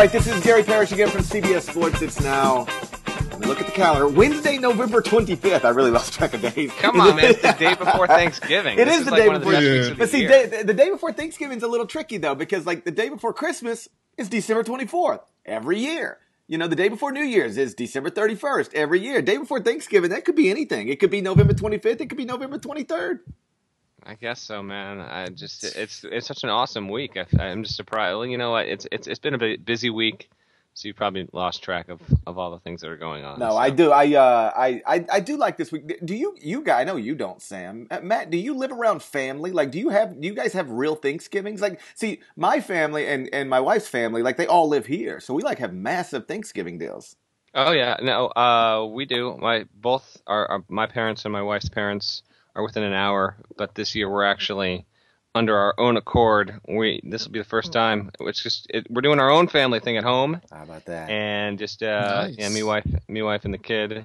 right, this is Gary Parrish again from CBS Sports. It's now. Look at the calendar. Wednesday, November 25th. I really lost track of days. Come on, man. It's the day before Thanksgiving. It This is the like day one before. best weeks of but the see, day, the day before Thanksgiving's a little tricky though, because like the day before Christmas is December 24th every year. You know, the day before New Year's is December 31st every year. Day before Thanksgiving, that could be anything. It could be November 25th. It could be November 23rd. I guess so, man. I just it's it's such an awesome week. I, I'm just surprised. Well, you know what? It's it's it's been a busy week, so you probably lost track of, of all the things that are going on. No, so. I do. I, uh, I, I, I do like this week. Do you, you guys? I know you don't, Sam. Uh, Matt, do you live around family? Like, do you have? Do you guys have real Thanksgivings? Like, see, my family and and my wife's family, like, they all live here, so we like have massive Thanksgiving deals. Oh yeah, no, uh, we do. My both our, our my parents and my wife's parents are within an hour, but this year we're actually under our own accord. We this will be the first time. It's just it, we're doing our own family thing at home, How about that? and just uh, Nice. yeah, me wife, me wife and the kid,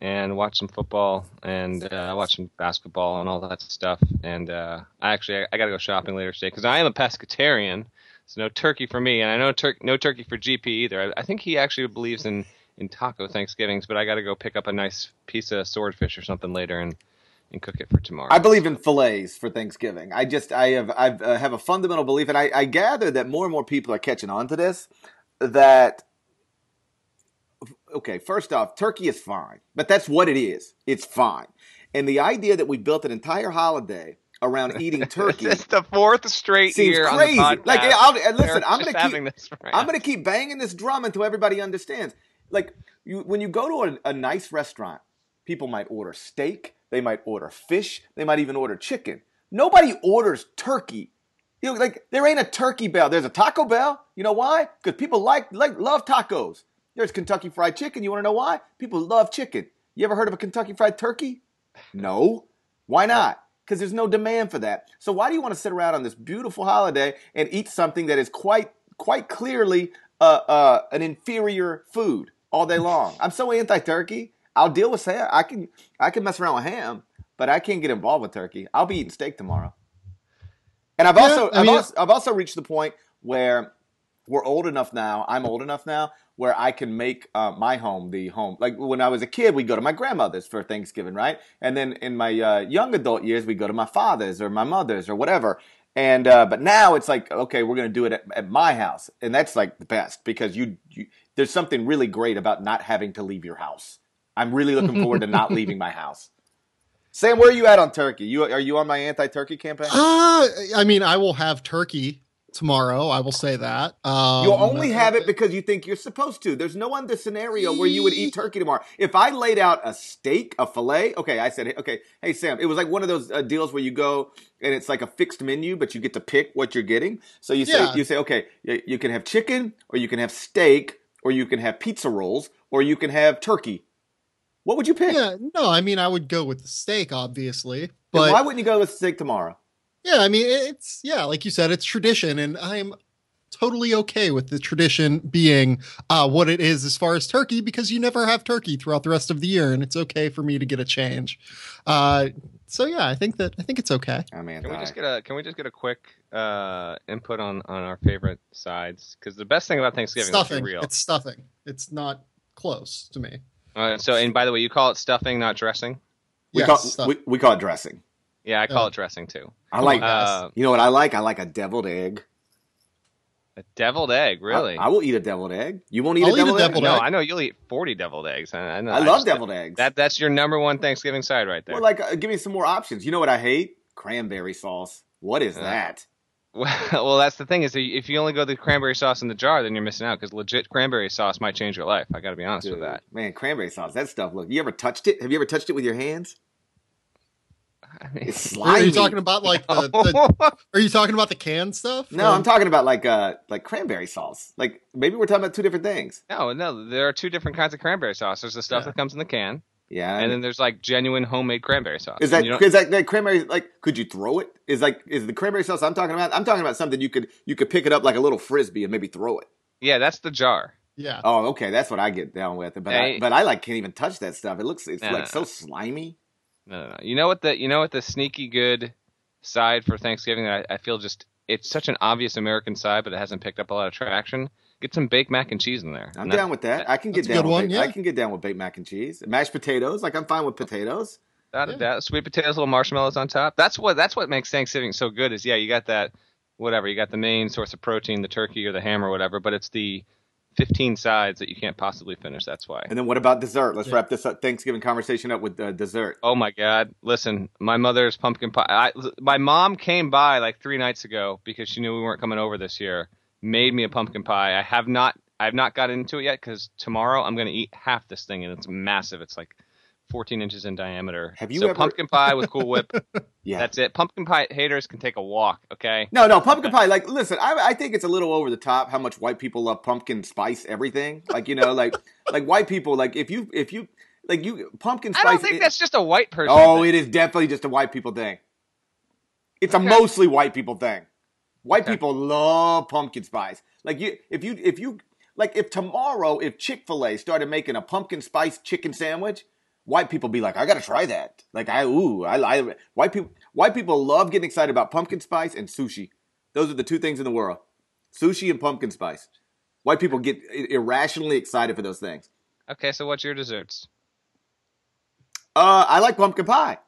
and watch some football and uh, watch some basketball and all that stuff. And uh, I actually I, got to go shopping later today because I am a pescatarian, so no turkey for me, and I know tur- no turkey for GP either. I, I think he actually believes in in taco Thanksgivings, but I got to go pick up a nice piece of swordfish or something later and and cook it for tomorrow. I believe in fillets for Thanksgiving. I just I have I uh, have a fundamental belief, and I, I gather that more and more people are catching on to this. That okay, first off, turkey is fine, but that's what it is. It's fine, and the idea that we built an entire holiday around eating turkey it's the fourth straight seems year crazy. on the podcast. like, I'll, listen, I'm gonna keep I'm gonna keep banging this drum until everybody understands. Like, you, when you go to a, a nice restaurant, people might order steak, they might order fish, they might even order chicken. Nobody orders turkey. You know, like there ain't a turkey bell. There's a Taco Bell. You know why? Because people like like love tacos. There's Kentucky Fried Chicken. You want to know why? People love chicken. You ever heard of a Kentucky Fried Turkey? No. Why not? Because there's no demand for that. So why do you want to sit around on this beautiful holiday and eat something that is quite quite clearly uh, uh, an inferior food all day long? I'm so anti-turkey. I'll deal with ham. I can I can mess around with ham, but I can't get involved with turkey. I'll be eating steak tomorrow. And I've Yeah, also I I've, also I've also reached the point where we're old enough now. I'm old enough now where I can make uh, my home the home. Like when I was a kid, we'd go to my grandmother's for Thanksgiving, right? And then in my uh, young adult years, we'd go to my father's or my mother's or whatever. And uh, but now it's like okay, we're gonna do it at, at my house, and that's like the best because you, you there's something really great about not having to leave your house. I'm really looking forward to not leaving my house. Sam, where are you at on turkey? You are you on my anti-turkey campaign? Uh, I mean, I will have turkey tomorrow. I will say that. Um, You'll only have it because you think you're supposed to. There's no other scenario where you would eat turkey tomorrow. If I laid out a steak, a fillet, okay, I said, okay, hey Sam, it was like one of those uh, deals where you go and it's like a fixed menu, but you get to pick what you're getting. So you say, Yeah. you say, okay, you, you can have chicken, or you can have steak, or you can have pizza rolls, or you can have turkey. What would you pick? Yeah, no, I mean, I would go with the steak, obviously, Then but why wouldn't you go with the steak tomorrow? yeah, I mean, it's yeah, like you said, it's tradition, and I'm totally okay with the tradition being uh, what it is as far as turkey because you never have turkey throughout the rest of the year, and it's okay for me to get a change. Uh, so yeah, I think that I think it's okay. I mean, Can we just get a Can we just get a quick uh, input on on our favorite sides? Because the best thing about Thanksgiving, let's be stuffing. real. It's stuffing. It's not close to me. Uh, so, and by the way, you call it stuffing, not dressing. we, Yes, call, stuff- we, we call it dressing. Yeah, I call Yeah. it dressing too. I like. Uh, you know what I like? I like a deviled egg. a deviled egg, really? I, I will eat a deviled egg. You won't eat I'll a eat a deviled egg? deviled no. I know you'll eat forty deviled eggs. I, I know. I love just- deviled eggs. That that's your number one Thanksgiving side right there. well, like, uh, give me some more options. You know what I hate? Cranberry sauce. What is Yeah. that? well, that's the thing is if you only go the cranberry sauce in the jar, then you're missing out because legit cranberry sauce might change your life. I got to be honest with that. Man, cranberry sauce. That stuff. Look, you ever touched it? Have you ever touched it with your hands? I mean, It's Are you talking about like the, the Are you talking about the canned stuff? no, I'm talking about like uh like cranberry sauce. Like maybe we're talking about two different things. no, no, there are two different kinds of cranberry sauce. There's the stuff Yeah. that comes in the can, Yeah. and then there's like genuine homemade cranberry sauce. is that You don't- is that, that cranberry like could you throw it? Is like is the cranberry sauce I'm talking about? I'm talking about something you could you could pick it up like a little frisbee and maybe throw it. yeah, that's the jar. Yeah. Oh, okay, that's what I get down with. But I, but I like can't even touch that stuff. It looks it's No, like no, so no. slimy. No, no, no. You know what the you know what the sneaky good side for Thanksgiving that I, I feel just it's such an obvious American side, but it hasn't picked up a lot of traction. Get some baked mac and cheese in there. I'm down with that. I can get That's a down good with one, baked- yeah. I can get down with baked mac and cheese, mashed potatoes. Like I'm fine with potatoes. Without a Yeah. doubt. Sweet potatoes, little marshmallows on top. That's what that's what makes Thanksgiving so good. Is yeah, you got that whatever. You got the main source of protein, the turkey or the ham or whatever, but it's the 15 sides that you can't possibly finish. That's why. And then what about dessert? Let's Yeah. wrap this up Thanksgiving conversation up with uh, dessert. Oh my God! Listen, my mother's pumpkin pie. I, my mom came by like three nights ago because she knew we weren't coming over this year. Made me a pumpkin pie. I have not. I have not got into it yet because tomorrow I'm going to eat half this thing and it's massive. It's like 14 inches in diameter. Have you so ever- pumpkin pie with Cool Whip? Yeah. That's it. Pumpkin pie haters can take a walk. Okay. no, no, pumpkin pie. Like, listen, I, I think it's a little over the top how much white people love pumpkin spice everything. Like, you know, like, like white people, like if you, if you, like you, pumpkin spice. I don't think it- that's just a white person. Oh, thing. it is definitely just a white people thing. It's a mostly white people thing. White Okay. people love pumpkin spice. Like you, if you, if you, like if tomorrow, if Chick Fil A started making a pumpkin spice chicken sandwich, white people be like, I gotta try that. Like I, ooh, I, I, white people, white people love getting excited about pumpkin spice and sushi. Those are the two things in the world: sushi and pumpkin spice. White people get irrationally excited for those things. Okay, so what's your desserts? Uh, I like pumpkin pie,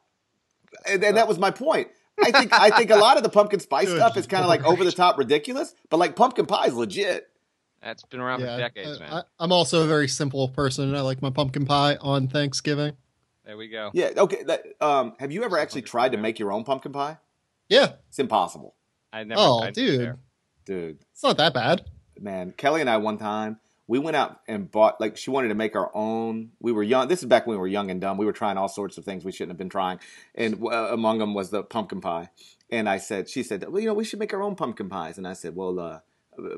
and, and that was my point. I think I think a lot of the pumpkin spice Good stuff is kind of like over the top ridiculous, but like pumpkin pie is legit. That's been around for Yeah, decades, uh, man. I, I'm also a very simple person. And I like my pumpkin pie on Thanksgiving. there we go. Yeah. Okay. That, um, have you ever actually tried to make your own pumpkin pie? Yeah. It's impossible, I never. Oh, I'd dude. dude. It's not that bad. Man, Kelly and I one time we went out and bought like she wanted to make our own. We were young. This is back when we were young and dumb. We were trying all sorts of things we shouldn't have been trying, and uh, among them was the pumpkin pie. And I said, she said, well, you know, we should make our own pumpkin pies. And I said, well, uh,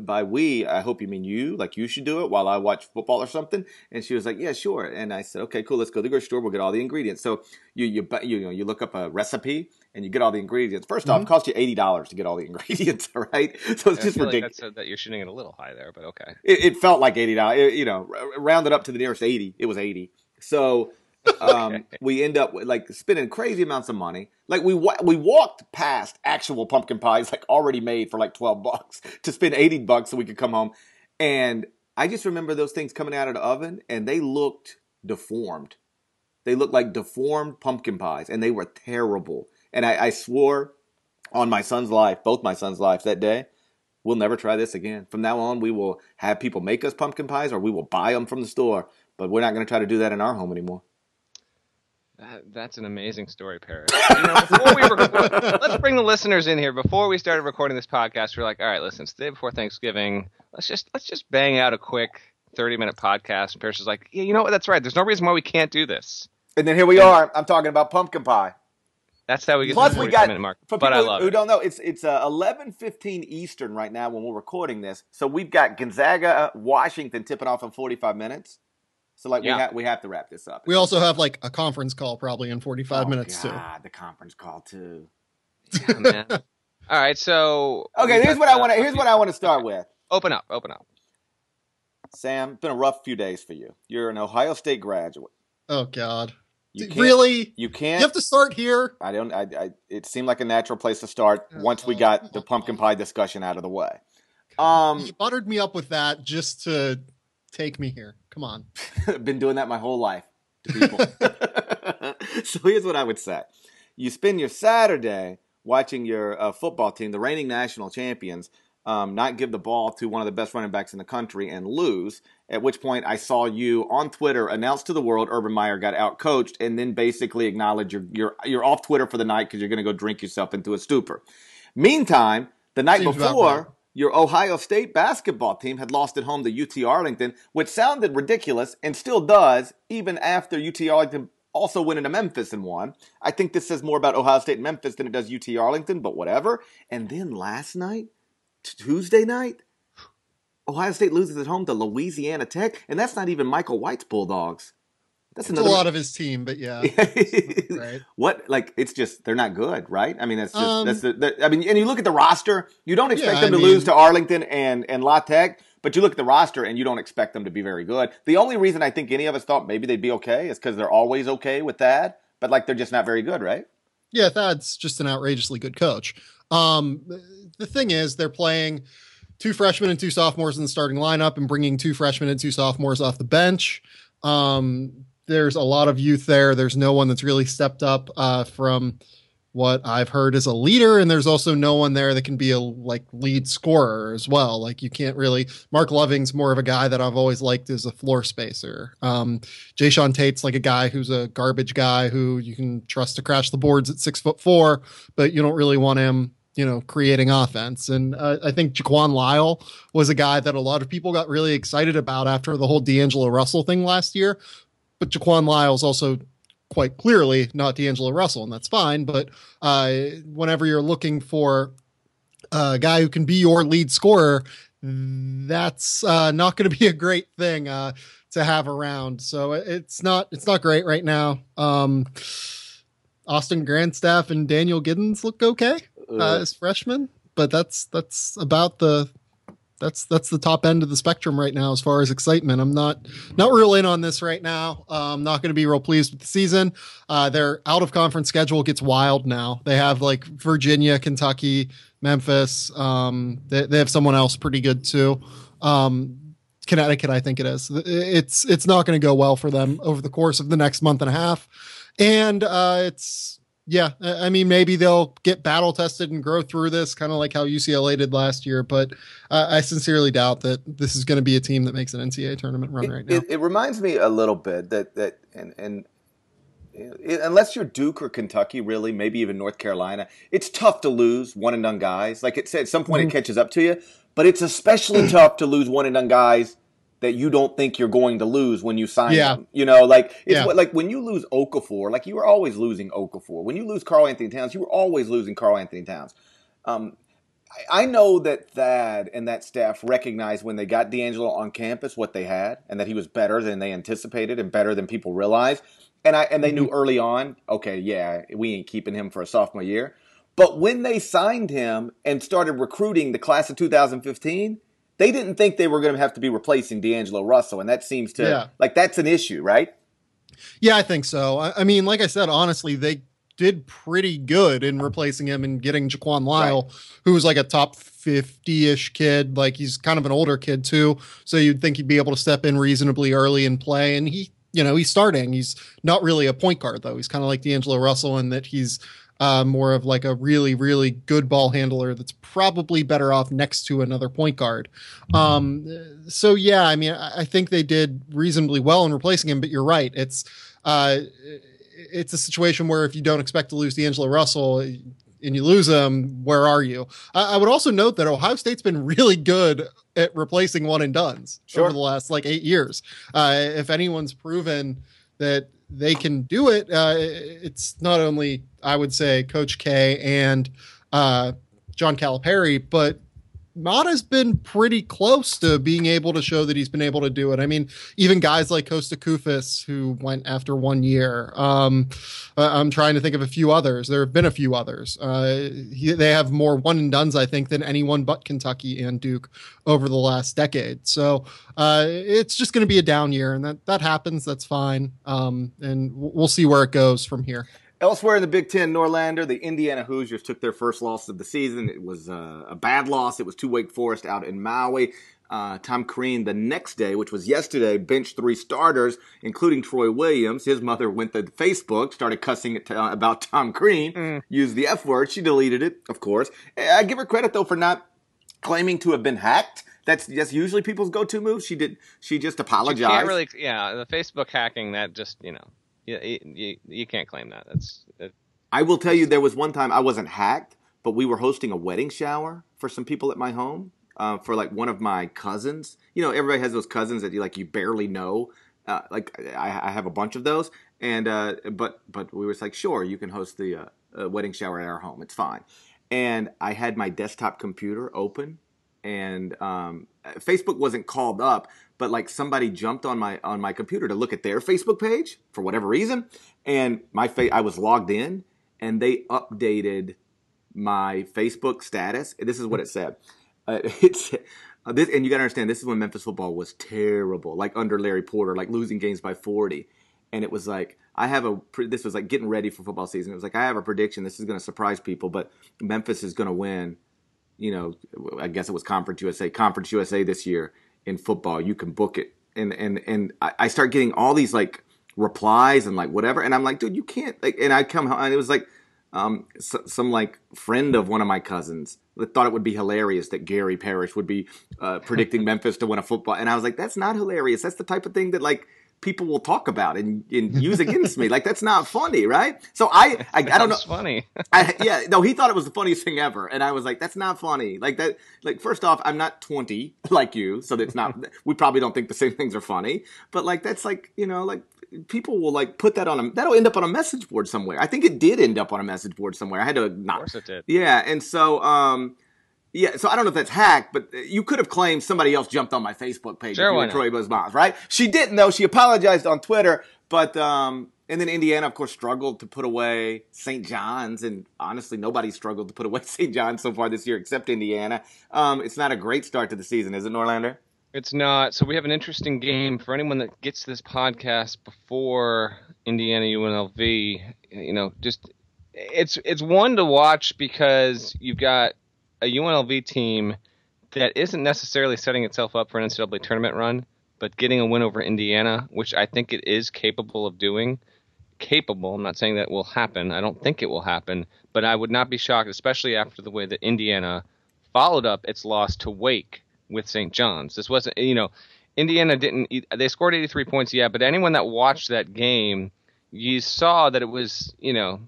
by we, I hope you mean you, like you should do it while I watch football or something. And she was like, yeah, sure. And I said, okay, cool. Let's go to the grocery store. We'll get all the ingredients. So you you you know you look up a recipe and you get all the ingredients. 1st off, it costs you eighty dollars to get all the ingredients, right? So it's just like ridiculous. uh that you're shooting it a little high there, but okay. It, it felt like eighty dollars. You know, r- rounded up to the nearest eighty. It was eighty. So um, we end up like spending crazy amounts of money. Like we wa- we walked past actual pumpkin pies like already made for like twelve bucks to spend eighty bucks so we could come home. And I just remember those things coming out of the oven and they looked deformed. They looked like deformed pumpkin pies and they were terrible. And I, I swore on my son's life, both my son's lives that day, we'll never try this again. From now on, we will have people make us pumpkin pies or we will buy them from the store. But we're not going to try to do that in our home anymore. That, that's an amazing story, Parrish. You know, before we record, let's bring the listeners in here. Before we started recording this podcast, we are like, all right, listen, it's the day before Thanksgiving. Let's just let's just bang out a quick thirty minute podcast. And Parrish is like, yeah, you know what? That's right. There's no reason why we can't do this. And then here we are. I'm talking about pumpkin pie. That's how we get Plus, to we 45 got minute mark. for But people I love who it. don't know, it's it's uh, 11:15 Eastern right now when we're recording this. So we've got Gonzaga, Washington tipping off in 45 minutes. So like Yeah. we have we have to wrap this up. We also have like a conference call probably in 45 Oh, minutes too. God, the conference call too. Yeah, man. All right, so Okay, we here's got, what I want to here's what I want to start with. Open up, open up. Sam, it's been a rough few days for you. You're an Ohio State graduate. Oh God. You can't, really? You You can't. You have to start here. I don't. I, I. It seemed like a natural place to start once we got the pumpkin pie discussion out of the way. Um, you buttered me up with that just to take me here. Come on. been doing that my whole life to people. so here's what I would say: you spend your Saturday watching your uh, football team, the reigning national champions, um, not give the ball to one of the best running backs in the country and lose. At which point, I saw you on Twitter announce to the world Urban Meyer got out coached, and then basically acknowledge you're you're you're off Twitter for the night because you're going to go drink yourself into a stupor. Meantime, the night Seems before. Your Ohio State basketball team had lost at home to UT Arlington, which sounded ridiculous and still does, even after UT Arlington also went into Memphis and won. I think this says more about Ohio State and Memphis than it does UT Arlington, but whatever. And then last night, Tuesday night, Ohio State loses at home to Louisiana Tech, and that's not even Michael White's Bulldogs. That's It's a lot of his team, but yeah. right. What like it's just they're not good, right? I mean that's just Um, that's the, the I mean and you look at the roster, you don't expect Yeah, them to lose to Arlington and and La Tech, but you look at the roster and you don't expect them to be very good. The only reason I think any of us thought maybe they'd be okay is because they're always okay with that, but like they're just not very good, right? Yeah, Thad's just an outrageously good coach. Um, the thing is, they're playing two freshmen and two sophomores in the starting lineup and bringing two freshmen and two sophomores off the bench. Um, there's a lot of youth there. There's no one that's really stepped up uh, from what I've heard as a leader, and there's also no one there that can be a like lead scorer as well. Like you can't really. Marc Loving's more of a guy that I've always liked as a floor spacer. Um, Jae'Sean Tate's like a guy who's a garbage guy who you can trust to crash the boards at six foot four, but you don't really want him. You know, creating offense. And uh, I think Jaquan Lyle was a guy that a lot of people got really excited about after the whole D'Angelo Russell thing last year. But Jaquan Lyle's also quite clearly not D'Angelo Russell, and that's fine. But uh, whenever you're looking for a guy who can be your lead scorer, that's uh, not going to be a great thing uh, to have around. So it's not it's not great right now. Um, Austin Grandstaff and Daniel Giddens look okay uh, as freshmen, but that's that's about the that's that's the top end of the spectrum right now as far as excitement. I'm not not real in on this right now. Uh, I'm not going to be real pleased with the season. Uh, their out of conference schedule gets wild now. They have like Virginia, Kentucky, Memphis. Um, they, they have someone else pretty good too. Um, Connecticut, I think it is. It's it's not going to go well for them over the course of the next month and a half, and uh, it's yeah, I mean, maybe they'll get battle tested and grow through this, kind of like how UCLA did last year. But uh, I sincerely doubt that this is going to be a team that makes an NCAA tournament run it, right now. It, it, reminds me a little bit that that and and it, unless you're Duke or Kentucky, really, maybe even North Carolina, it's tough to lose one and done guys. Like it said, at some point mm-hmm. it catches up to you, but it's especially tough to lose one and done guys that you don't think you're going to lose when you sign yeah. them. You know, like it's yeah. what, like when you lose Okafor, like you were always losing Okafor. When you lose Karl-Anthony Towns, you were always losing Karl-Anthony Towns. Um, I, I know that Thad and that staff recognized when they got D'Angelo on campus what they had, and that he was better than they anticipated and better than people realized. And I and they knew mm-hmm. early on, okay, yeah, we ain't keeping him for a sophomore year. But when they signed him and started recruiting the class of 2015 they didn't think they were going to have to be replacing D'Angelo Russell, and that seems to yeah. like that's an issue, right? Yeah, I think so. I, I, mean, like I said, honestly, they did pretty good in replacing him and getting Jaquan Lyle, right. who was like a top 50-ish kid. Like he's kind of an older kid too, so you'd think he'd be able to step in reasonably early and play. And he, you know, he's starting. He's not really a point guard though. He's kind of like D'Angelo Russell in that he's uh, more of like a really, really good ball handler that's probably better off next to another point guard. Um, so yeah, I mean, I think they did reasonably well in replacing him, but you're right. It's uh, it's a situation where if you don't expect to lose D'Angelo Russell and you lose him, where are you? I, I would also note that Ohio State's been really good at replacing one and duns sure. over the last like eight years. Uh, if anyone's proven that they can do it. Uh, it's not only I would say Coach K and uh, John Calipari, but Matta's been pretty close to being able to show that he's been able to do it. I mean, even guys like Kosta Koufos, who went after one year. Um, I'm trying to think of a few others. There have been a few others. Uh, he, they have more one and duns, I think, than anyone but Kentucky and Duke over the last decade. So uh, it's just going to be a down year, and that that happens. That's fine. Um, and we'll see where it goes from here. Elsewhere in the Big Ten, Norlander, the Indiana Hoosiers took their first loss of the season. It was uh, a bad loss. It was to Wake Forest out in Maui. Uh, Tom Crean the next day, which was yesterday, benched three starters, including Troy Williams. His mother went to Facebook, started cussing to, uh, about Tom Crean, mm. used the F word. She deleted it, of course. I give her credit though for not claiming to have been hacked. That's that's usually people's go-to move. She did. She just apologized. She can't really, yeah. The Facebook hacking that just you know yeah, you, you can't claim that. That's. That, I will tell you, there was one time I wasn't hacked, but we were hosting a wedding shower for some people at my home. Uh, for like one of my cousins, you know, everybody has those cousins that you like you barely know. Uh, like I, I, have a bunch of those, and uh, but but we were like, sure, you can host the uh, wedding shower at our home. It's fine. And I had my desktop computer open, and um, Facebook wasn't called up, but like somebody jumped on my on my computer to look at their Facebook page for whatever reason, and my fa- I was logged in, and they updated my Facebook status. This is what it said. Uh, it's uh, this, and you got to understand, this is when Memphis football was terrible, like under Larry Porter, like losing games by forty, and it was like I have a. This was like getting ready for football season. It was like I have a prediction. This is to surprise people, but Memphis is to win you know, I guess it was Conference USA, Conference USA this year in football. You can book it, and and and I, start getting all these like replies and like whatever, and I'm like, dude, you can't like. And I come home, and it was like um, so, some like friend of one of my cousins that thought it would be hilarious that Gary Parrish would be uh, predicting Memphis to win a football, and I was like, that's not hilarious. That's the type of thing that like people will talk about and, and use against me. Like that's not funny, right? So I I, I don't know. Funny. I, yeah, no, he thought it was the funniest thing ever, and I was like, "That's not funny." Like that. Like first off, I'm not 20 like you, so that's not. we probably don't think the same things are funny, but like that's like you know like people will like put that on a that'll end up on a message board somewhere. I think it did end up on a message board somewhere. I had to not. Of course it did. Yeah, and so um. Yeah, so I don't know if that's hacked, but you could have claimed somebody else jumped on my Facebook page. Sure, why? Troy Buzz Miles, right? She didn't though. She apologized on Twitter, but um, and then Indiana, of course, struggled to put away St. John's, and honestly, nobody struggled to put away St. John's so far this year except Indiana. Um, it's not a great start to the season, is it, Norlander? It's not. So we have an interesting game for anyone that gets this podcast before Indiana UNLV. You know, just it's it's one to watch because you've got a UNLV team that isn't necessarily setting itself up for an NCAA tournament run, but getting a win over Indiana, which I think it is capable of doing. Capable. I'm not saying that will happen. I don't think it will happen, but I would not be shocked, especially after the way that Indiana followed up its loss to Wake with St. John's. This wasn't, you know, Indiana didn't. They scored 83 points, yeah, but anyone that watched that game, you saw that it was, you know,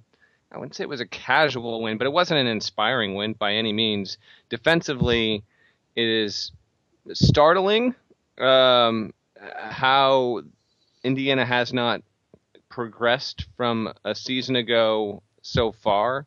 I wouldn't say it was a casual win, but it wasn't an inspiring win by any means. Defensively, it is startling um, how Indiana has not progressed from a season ago so far.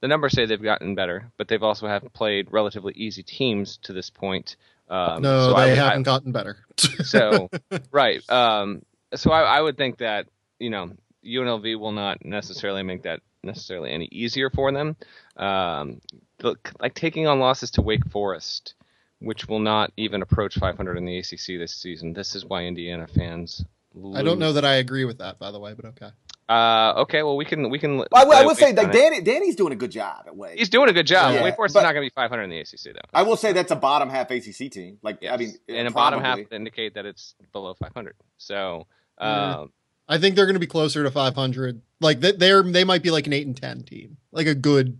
The numbers say they've gotten better, but they've also have played relatively easy teams to this point. Um, no, so they would- I- haven't gotten better. so right. Um, so I, I would think that you know UNLV will not necessarily make that necessarily any easier for them. Um, look, like taking on losses to Wake Forest, which will not even approach 500 in the ACC this season. This is why Indiana fans. Lose. I don't know that I agree with that, by the way, but okay. Uh, okay, well we can we can. Well, I, will- I uh, will say wait on like it. Danny, Danny's doing a good job at Wake. He's doing a good job. Yeah, Wake Forest is not going to be 500 in the ACC though. I will say that's a bottom half ACC team. Like I mean, and a bottom half probably. indicate that it's below 500. So. Yeah. Um, I think they're going to be closer to 500. Like they- they're they might be like an eight and ten team, like a good,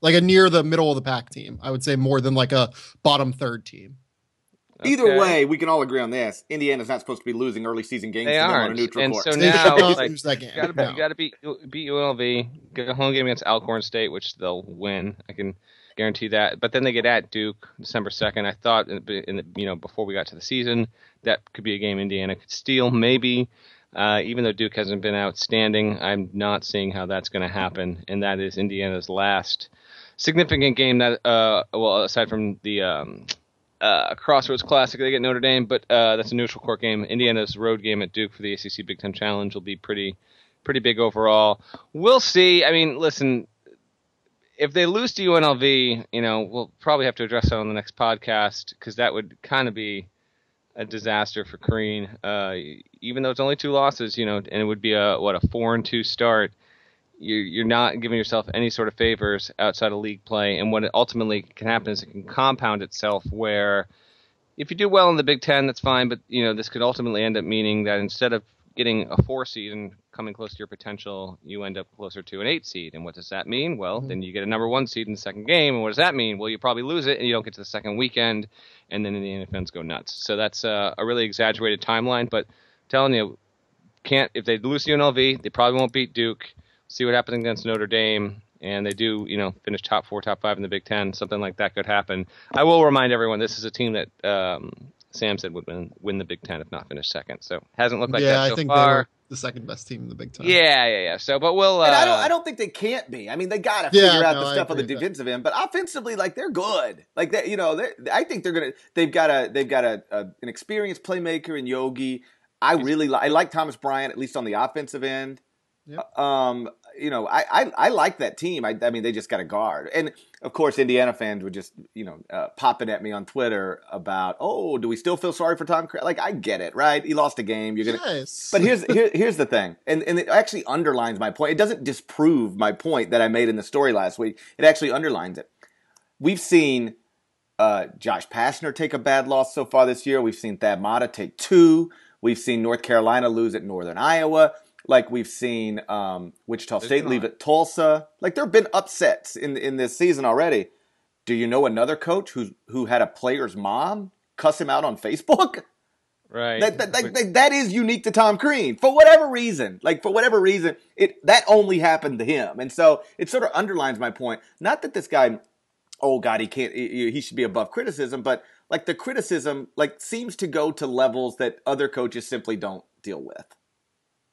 like a near the middle of the pack team. I would say more than like a bottom third team. Either way, we can all agree on this. Indiana's not supposed to be losing early season games They to them on a aren't. neutral And court. so They now, should not like, lose that game. You gotta, No. you gotta beat beat UNLV, get a home game against Alcorn State, which they'll win. I can guarantee that. But then they get at Duke December second. I thought in the, in the you know before we got to the season that could be a game Indiana could steal, maybe. Uh, even though Duke hasn't been outstanding, I'm not seeing how that's going to happen. And that is Indiana's last significant game. That uh, well, aside from the um, uh, Crossroads Classic, they get Notre Dame, but uh, that's a neutral court game. Indiana's road game at Duke for the ACC Big Ten Challenge will be pretty, pretty big overall. We'll see. I mean, listen, if they lose to UNLV, you know, we'll probably have to address that on the next podcast because that would kind of be a disaster for Crean. Uh, even though it's only two losses, you know, and it would be a what a four and two start. You're, you're not giving yourself any sort of favors outside of league play, and what ultimately can happen is it can compound itself. Where if you do well in the Big Ten, that's fine, but you know this could ultimately end up meaning that instead of getting a four seed and coming close to your potential, you end up closer to an eight seed. And what does that mean? Well, Mhm. then you get a number one seed in the second game. And what does that mean? Well, you probably lose it and you don't get to the second weekend, and then the fans go nuts. So that's uh, a really exaggerated timeline. But telling you, can't if they lose to UNLV, they probably won't beat Duke. See what happens against Notre Dame. And they do, you know, finish top four, top five in the Big Ten. Something like that could happen. I will remind everyone this is a team that um, Sam said would win win the Big Ten if not finish second. So hasn't looked like yeah, that so I think far. they were the second best team in the Big Ten. Yeah, yeah, yeah. So, but we'll. Uh, And I don't, I don't think they can't be. I mean, they got to Yeah, figure out no, the stuff on the agree with that. defensive end, but offensively, like they're good. Like that, you know, I think they're gonna. They've got a, they've got a, a an experienced playmaker in Yogi. I really, li- I like Thomas Bryant at least on the offensive end. Yep. Um, you know, I, I, I like that team. I, I mean, they just got a guard, and of course, Indiana fans would just, you know, uh, popping at me on Twitter about, oh, do we still feel sorry for Tom? Cra-? Like, I get it, right? He lost a game. You're gonna, Yes. but here's here, here's the thing, and and it actually underlines my point. It doesn't disprove my point that I made in the story last week. It actually underlines it. We've seen uh, Josh Pastner take a bad loss so far this year. We've seen Thad Matta take two. We've seen North Carolina lose at Northern Iowa. Like we've seen um, Wichita There's State leave at Tulsa. Like there have been upsets in in this season already. Do you know another coach who who had a player's mom cuss him out on Facebook? Right. That, that, that, that- that is unique to Tom Crean for whatever reason. Like for whatever reason, it that only happened to him, and so it sort of underlines my point. Not that this guy, oh God, he can't. He should be above criticism, but like the criticism, like seems to go to levels that other coaches simply don't deal with.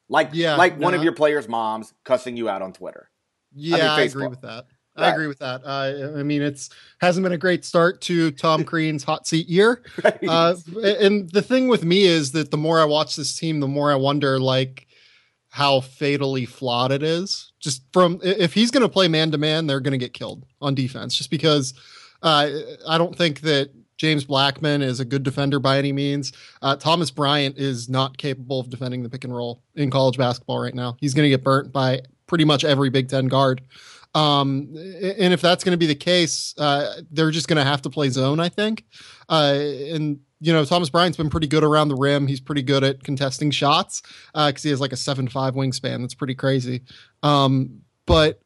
Like Yeah, like one of your players' moms cussing you out on Twitter. Yeah, I, mean, agree with that. Right. I agree with that. Uh, I mean, it's hasn't been a great start to Tom Crean's hot seat year. Right? Uh, and the thing with me is that the more I watch this team, the more I wonder like how fatally flawed it is. Just from if he's going to play man to man, they're going to get killed on defense. Just because uh, I don't think that James Blackmon is a good defender by any means. Uh, Thomas Bryant is not capable of defending the pick and roll in college basketball right now. He's going to get burnt by pretty much every Big Ten guard. Um, and if that's going to be the case, uh, they're just going to have to play zone, I think. Uh, and you know, Thomas Bryant's been pretty good around the rim. He's pretty good at contesting shots because he has like a seven five wingspan. That's pretty crazy. Um, but uh,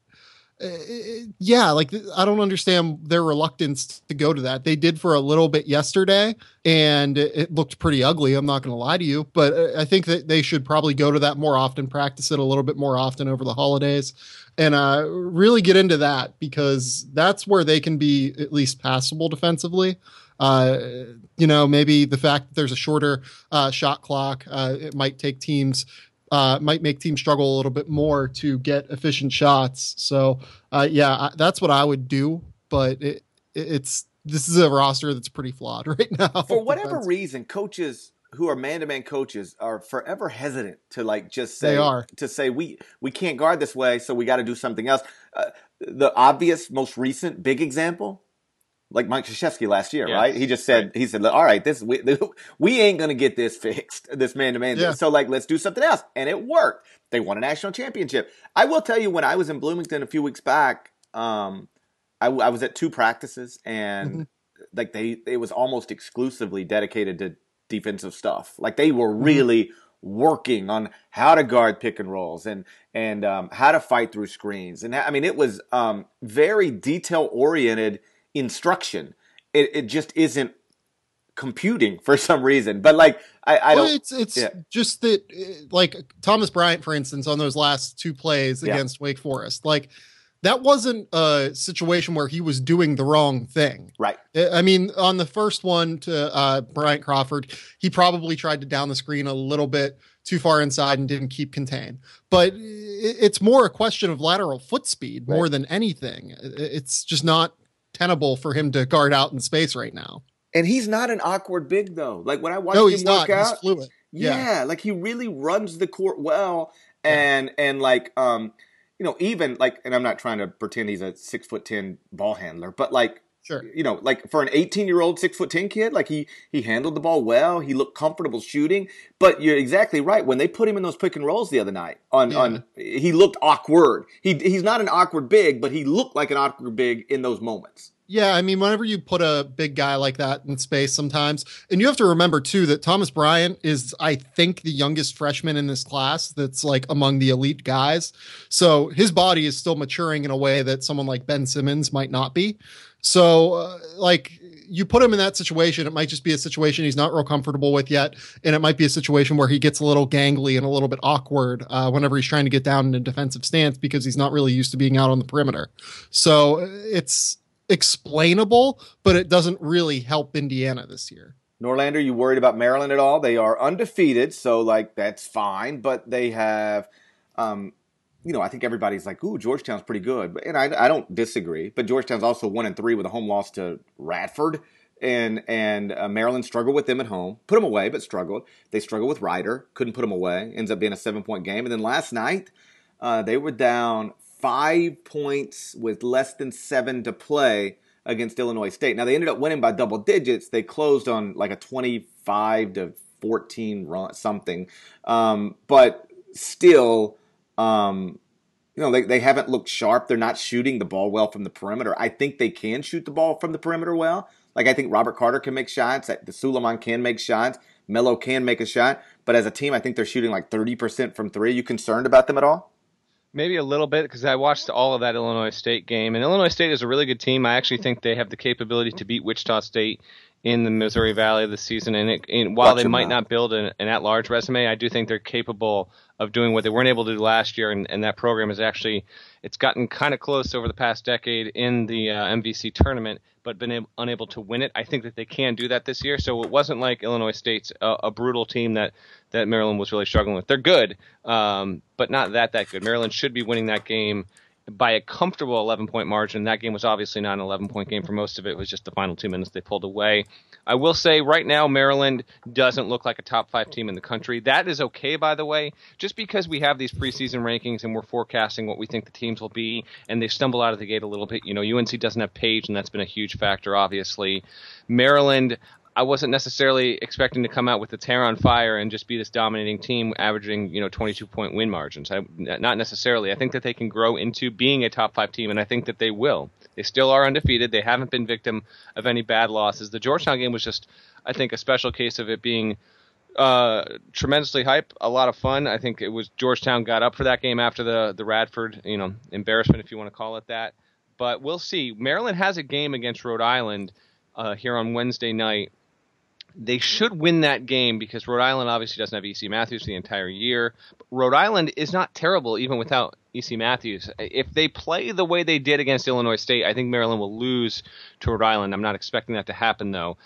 yeah, like I don't understand their reluctance to go to that. They did for a little bit yesterday, and it, it looked pretty ugly. I'm not going to lie to you, but uh, I think that they should probably go to that more often, practice it a little bit more often over the holidays, and uh, really get into that because that's where they can be at least passable defensively. Uh, you know, maybe the fact that there's a shorter uh, shot clock, uh, it might take teams. Uh, might make teams struggle a little bit more to get efficient shots. So, uh, yeah, I, that's what I would do. But it, it, it's this is a roster that's pretty flawed right now. for whatever reason, coaches who are man-to-man coaches are forever hesitant to like just say They are. to say we we can't guard this way, so we got to do something else. Uh, the obvious, most recent big example, like Mike Krzyzewski last year, Yes, right? He just said he said, "All right, this we we ain't gonna get this fixed, this man-to-man. So like, let's do something else," and it worked. They won a national championship. I will tell you, when I was in Bloomington a few weeks back, um, I, w- I was at two practices and Mhm. like they it was almost exclusively dedicated to defensive stuff. Like they were Mm-hmm. really working on how to guard pick and rolls and and um, how to fight through screens. And I mean, it was um, very detail oriented instruction. It it just isn't computing for some reason. But like I, I well, don't. it's it's yeah. just that, uh, like Thomas Bryant, for instance, on those last two plays Yeah. against Wake Forest, like that wasn't a situation where he was doing the wrong thing. Right. I I mean, on the first one to uh, Bryant Crawford, he probably tried to down the screen a little bit too far inside and didn't keep contain. But it's more a question of lateral foot speed more than anything. It's just not tenable for him to guard out in space right now. And he's not an awkward big though. Like when I watch no, him he's work not. out, He's fluid. Yeah, Yeah. like he really runs the court well, and and like um, you know, even like, and I'm not trying to pretend he's a six foot ten ball handler, but like, Sure. you know, like for an 18 year old six foot ten kid, like he he handled the ball well, he looked comfortable shooting. But you're exactly right. When they put him in those pick and rolls the other night, on Yeah. on he looked awkward. He he's not an awkward big, but he looked like an awkward big in those moments. Yeah, I mean, whenever you put a big guy like that in space, sometimes, and you have to remember too that Thomas Bryant is, I think, the youngest freshman in this class that's like among the elite guys. So his body is still maturing in a way that someone like Ben Simmons might not be. So, uh, like, you put him in that situation, it might just be a situation he's not real comfortable with yet, and it might be a situation where he gets a little gangly and a little bit awkward uh, whenever he's trying to get down in a defensive stance because he's not really used to being out on the perimeter. So it's explainable, but it doesn't really help Indiana this year. Norlander, you worried about Maryland at all? They are undefeated, so like that's fine. But they have, um, you know, I think everybody's like, "Ooh, Georgetown's pretty good," and I, I don't disagree. But Georgetown's also one and three with a home loss to Radford, and and uh, Maryland struggled with them at home. Put them away, but struggled. They struggled with Rider, couldn't put them away. Ends up being a seven point game. And then last night, uh, they were down five points with less than seven to play against Illinois State. Now they ended up winning by double digits. They closed on like a 25 to 14 run something. Um, but still um, you know, they, they haven't looked sharp. They're not shooting the ball well from the perimeter. I think they can shoot the ball from the perimeter well. Like I think Robert Carter can make shots. The Sulaimon can make shots. Melo can make a shot. But as a team, I think they're shooting like 30% from three. Are you concerned about them at all? Maybe a little bit because I watched all of that Illinois State game, and Illinois State is a really good team. I actually think they have the capability to beat Wichita State in the Missouri Valley this season. And, it, and while Watch they might not build an, an at-large resume, I do think they're capable of doing what they weren't able to do last year. And, and that program is actually it's gotten kind of close over the past decade in the uh, MVC tournament, but been able, unable to win it. I think that they can do that this year. So it wasn't like Illinois State's a, a brutal team that that Maryland was really struggling with. They're good, um, but not that that good. Maryland should be winning that game by a comfortable 11 point margin. That game was obviously not an 11 point game for most of it. It was just the final two minutes they pulled away. I will say right now, Maryland doesn't look like a top five team in the country. That is okay, by the way, just because we have these preseason rankings and we're forecasting what we think the teams will be, and they stumble out of the gate a little bit. You know, UNC doesn't have Paige, and that's been a huge factor, obviously. Maryland, I wasn't necessarily expecting to come out with its hair on fire and just be this dominating team, averaging you know 22 point win margins. I, not necessarily. I think that they can grow into being a top five team, and I think that they will. They still are undefeated. They haven't been victim of any bad losses. The Georgetown game was just, I think, a special case of it being uh, tremendously hype, a lot of fun. I think it was Georgetown got up for that game after the the Radford, you know, embarrassment if you want to call it that. But we'll see. Maryland has a game against Rhode Island uh, here on Wednesday night they should win that game because Rhode Island obviously doesn't have EC Matthews the entire year. Rhode Island is not terrible even without EC Matthews. If they play the way they did against Illinois State, I think Maryland will lose to Rhode Island. I'm not expecting that to happen though.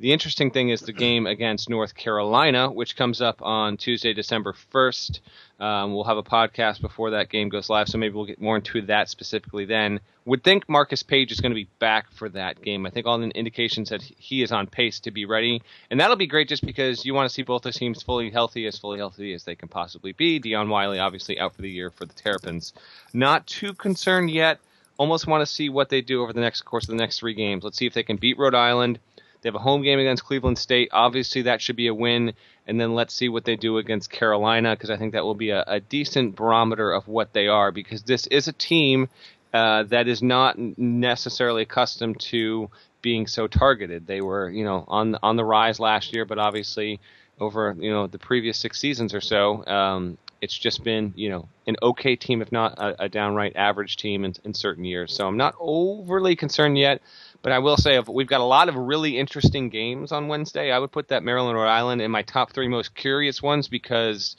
The interesting thing is the game against North Carolina, which comes up on Tuesday, December 1st. Um, we'll have a podcast before that game goes live, so maybe we'll get more into that specifically then. Would think Marcus Paige is going to be back for that game. I think all the indications that he is on pace to be ready, and that'll be great just because you want to see both the teams fully healthy, as fully healthy as they can possibly be. Dion Wiley obviously out for the year for the Terrapins. Not too concerned yet. Almost want to see what they do over the next course of the next three games. Let's see if they can beat Rhode Island they have a home game against Cleveland State. Obviously, that should be a win. And then let's see what they do against Carolina because I think that will be a, a, decent barometer of what they are because this is a team uh, that is not necessarily accustomed to being so targeted. They were, you know, on on the rise last year, but obviously over you know the previous six seasons or so, um, it's just been you know an okay team, if not a, a downright average team in, in certain years. So I'm not overly concerned yet. But I will say, we've got a lot of really interesting games on Wednesday, I would put that Maryland Rhode Island in my top three most curious ones because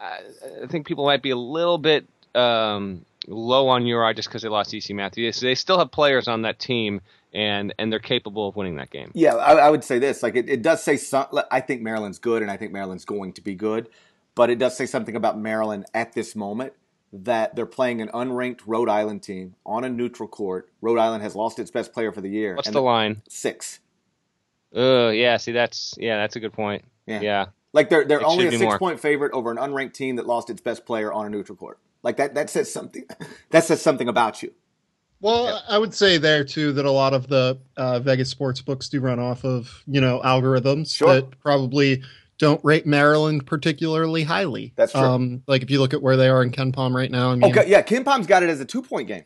I, I think people might be a little bit um, low on URI just because they lost EC Matthews. They still have players on that team, and and they're capable of winning that game. Yeah, I, I would say this. Like it, it does say some. I think Maryland's good, and I think Maryland's going to be good. But it does say something about Maryland at this moment that they're playing an unranked Rhode Island team on a neutral court. Rhode Island has lost its best player for the year. What's the line? Six. Uh, yeah. See, that's yeah, that's a good point. Yeah. yeah. Like they're they're it only a six more. point favorite over an unranked team that lost its best player on a neutral court. Like that that says something. that says something about you. Well, I would say there too that a lot of the uh, Vegas sports books do run off of you know algorithms sure. that probably don't rate Maryland particularly highly. That's true. Um, like if you look at where they are in KenPom right now. I mean, okay, yeah, KenPom's got it as a two point game.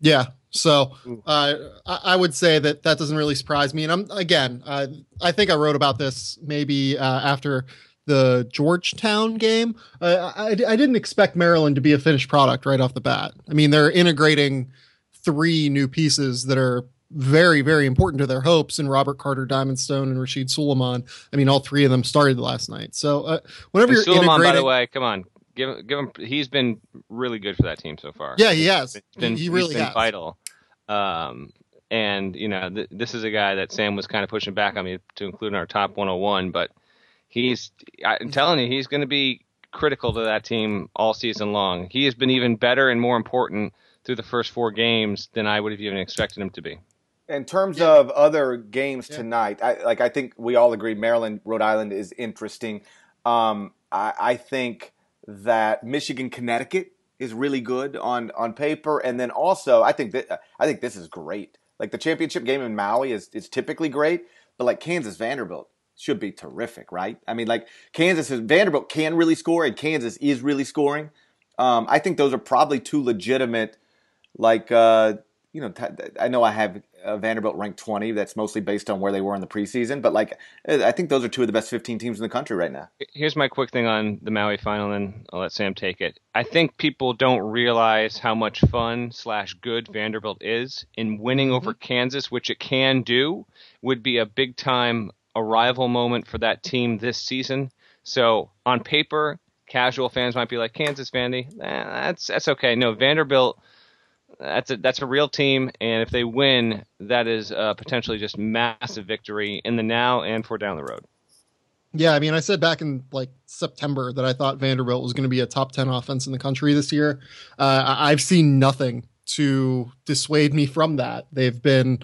Yeah, so uh, I would say that that doesn't really surprise me. And I'm again, uh, I think I wrote about this maybe uh, after the Georgetown game. I, I didn't expect Maryland to be a finished product right off the bat. I mean, they're integrating three new pieces that are very, very important to their hopes in Robert Carter, Diamond Stone, and Rasheed Sulaimon. I mean, all three of them started last night. So uh, whenever and you're Sulaimon, by the way, come on, give him, give him. He's been really good for that team so far. Yeah, he has. He's been, he really been has. vital. Um, and you know, th- this is a guy that Sam was kind of pushing back on me to include in our top 101, but he's. I'm telling you, he's going to be critical to that team all season long. He has been even better and more important through the first four games than I would have even expected him to be. In terms yeah. of other games yeah. tonight, I, like I think we all agree Maryland, Rhode Island is interesting. Um, I, I think that Michigan, Connecticut is really good on on paper, and then also I think that I think this is great. Like the championship game in Maui is is typically great, but like Kansas Vanderbilt should be terrific, right? I mean, like Kansas is Vanderbilt can really score, and Kansas is really scoring. Um, I think those are probably two legitimate, like uh, you know, I know I have uh, Vanderbilt ranked 20. That's mostly based on where they were in the preseason, but like I think those are two of the best 15 teams in the country right now. Here's my quick thing on the Maui final, and I'll let Sam take it. I think people don't realize how much fun slash good Vanderbilt is in winning mm-hmm. over Kansas, which it can do. Would be a big time arrival moment for that team this season. So on paper, casual fans might be like Kansas, Vandy. Eh, that's that's okay. No, Vanderbilt that's a that's a real team, and if they win, that is potentially just massive victory in the now and for down the road. Yeah, I mean, I said back in like September that I thought Vanderbilt was going to be a top ten offense in the country this year. Uh, I've seen nothing to dissuade me from that. They've been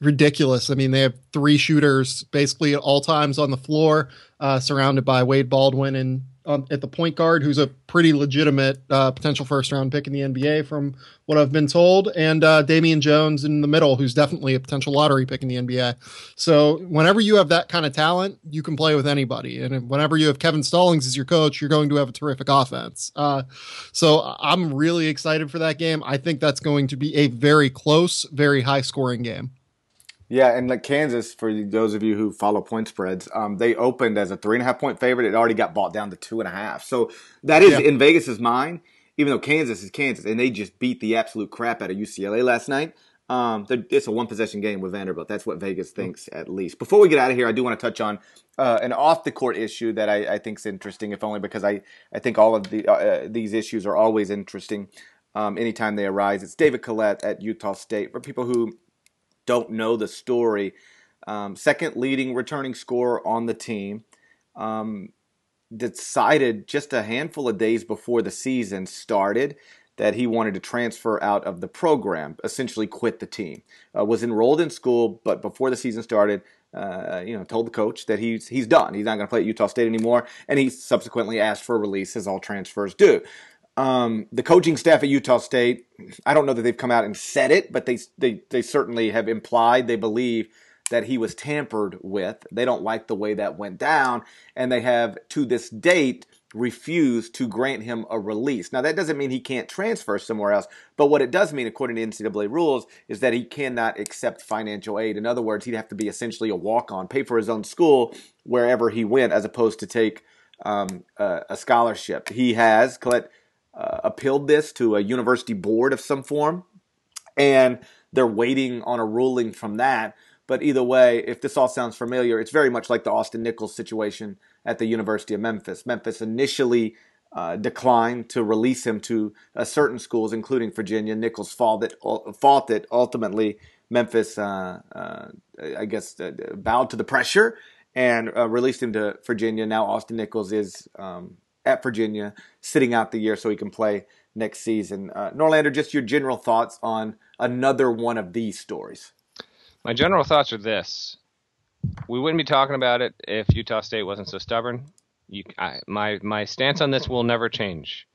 ridiculous. I mean, they have three shooters basically at all times on the floor, uh, surrounded by Wade Baldwin and at the point guard, who's a pretty legitimate uh, potential first round pick in the NBA, from what I've been told, and uh, Damian Jones in the middle, who's definitely a potential lottery pick in the NBA. So whenever you have that kind of talent, you can play with anybody, and whenever you have Kevin Stallings as your coach, you're going to have a terrific offense. Uh, so I'm really excited for that game. I think that's going to be a very close, very high scoring game. Yeah, and like Kansas, for those of you who follow point spreads, um, they opened as a three and a half point favorite. It already got bought down to two and a half. So that is yeah. in Vegas's mind, even though Kansas is Kansas, and they just beat the absolute crap out of UCLA last night. Um, it's a one possession game with Vanderbilt. That's what Vegas thinks, at least. Before we get out of here, I do want to touch on uh, an off the court issue that I, I think is interesting, if only because I, I think all of the uh, uh, these issues are always interesting um, anytime they arise. It's David Collette at Utah State. For people who don't know the story. Um, second leading returning scorer on the team. Um, decided just a handful of days before the season started that he wanted to transfer out of the program, essentially quit the team. Uh, was enrolled in school, but before the season started, uh, you know, told the coach that he's he's done. He's not going to play at Utah State anymore, and he subsequently asked for a release, as all transfers do. Um, the coaching staff at Utah State, I don't know that they've come out and said it, but they, they, they certainly have implied they believe that he was tampered with. They don't like the way that went down, and they have to this date refused to grant him a release. Now, that doesn't mean he can't transfer somewhere else, but what it does mean, according to NCAA rules, is that he cannot accept financial aid. In other words, he'd have to be essentially a walk on, pay for his own school wherever he went, as opposed to take um, a, a scholarship. He has, Collette uh, appealed this to a university board of some form, and they're waiting on a ruling from that. But either way, if this all sounds familiar, it's very much like the Austin Nichols situation at the University of Memphis. Memphis initially uh, declined to release him to uh, certain schools, including Virginia. Nichols fought it, fought it. Ultimately, Memphis, uh, uh I guess, uh, bowed to the pressure and uh, released him to Virginia. Now Austin Nichols is um, at Virginia, sitting out the year so he can play next season. Uh, Norlander, just your general thoughts on another one of these stories. My general thoughts are this: we wouldn't be talking about it if Utah State wasn't so stubborn. You, I, my my stance on this will never change.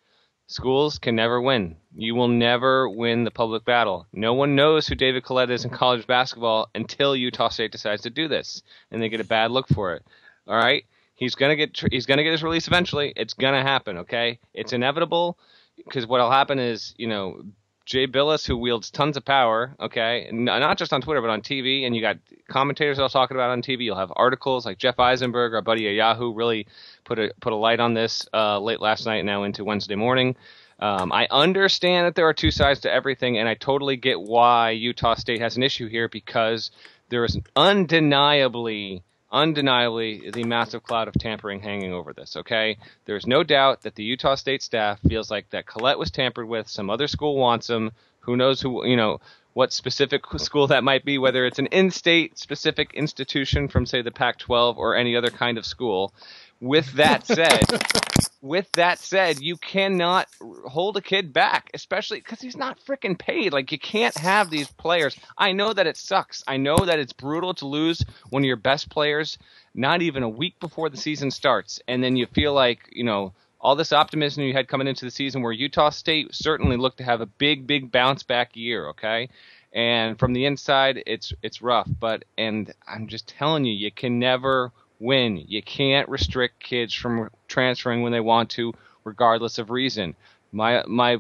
Schools can never win. You will never win the public battle. No one knows who David Collette is in college basketball until Utah State decides to do this, and they get a bad look for it. All right. He's gonna get he's gonna get his release eventually. It's gonna happen. Okay, it's inevitable because what'll happen is you know Jay Bilas, who wields tons of power, okay, not just on Twitter but on TV, and you got commentators are talking about on TV. You'll have articles like Jeff Eisenberg, our buddy at Yahoo, really put a put a light on this uh, late last night, now into Wednesday morning. Um, I understand that there are two sides to everything, and I totally get why Utah State has an issue here because there is undeniably undeniably the massive cloud of tampering hanging over this. Okay, there's no doubt that the Utah State staff feels like that Collette was tampered with. Some other school wants him. Who knows who you know what specific school that might be, whether it's an in-state specific institution from say the Pac-12 or any other kind of school. With that said, with that said, you cannot hold a kid back, especially because he's not freaking paid. Like you can't have these players. I know that it sucks. I know that it's brutal to lose one of your best players not even a week before the season starts, and then you feel like you know all this optimism you had coming into the season, where Utah State certainly looked to have a big, big bounce back year. Okay, and from the inside, it's it's rough. But and I'm just telling you, you can never win. You can't restrict kids from transferring when they want to, regardless of reason. My my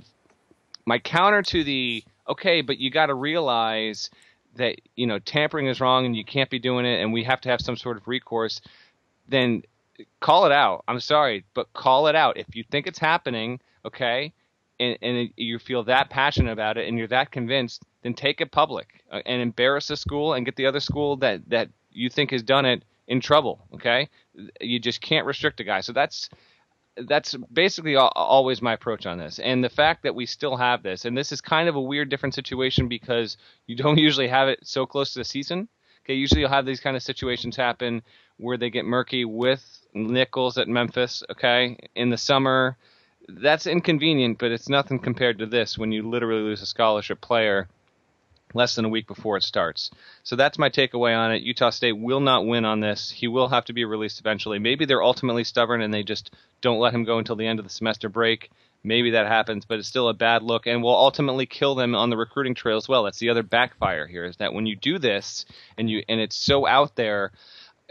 my counter to the okay, but you got to realize that you know tampering is wrong and you can't be doing it, and we have to have some sort of recourse. Then call it out. I'm sorry, but call it out if you think it's happening. Okay, and, and you feel that passionate about it and you're that convinced, then take it public uh, and embarrass the school and get the other school that that you think has done it in trouble. Okay, you just can't restrict a guy. So that's that's basically always my approach on this. And the fact that we still have this, and this is kind of a weird, different situation because you don't usually have it so close to the season. Okay, usually you'll have these kind of situations happen where they get murky with Nichols at Memphis. Okay, in the summer, that's inconvenient, but it's nothing compared to this when you literally lose a scholarship player less than a week before it starts. So that's my takeaway on it. Utah State will not win on this. He will have to be released eventually. Maybe they're ultimately stubborn and they just don't let him go until the end of the semester break. Maybe that happens, but it's still a bad look and will ultimately kill them on the recruiting trail as well. That's the other backfire here is that when you do this and you and it's so out there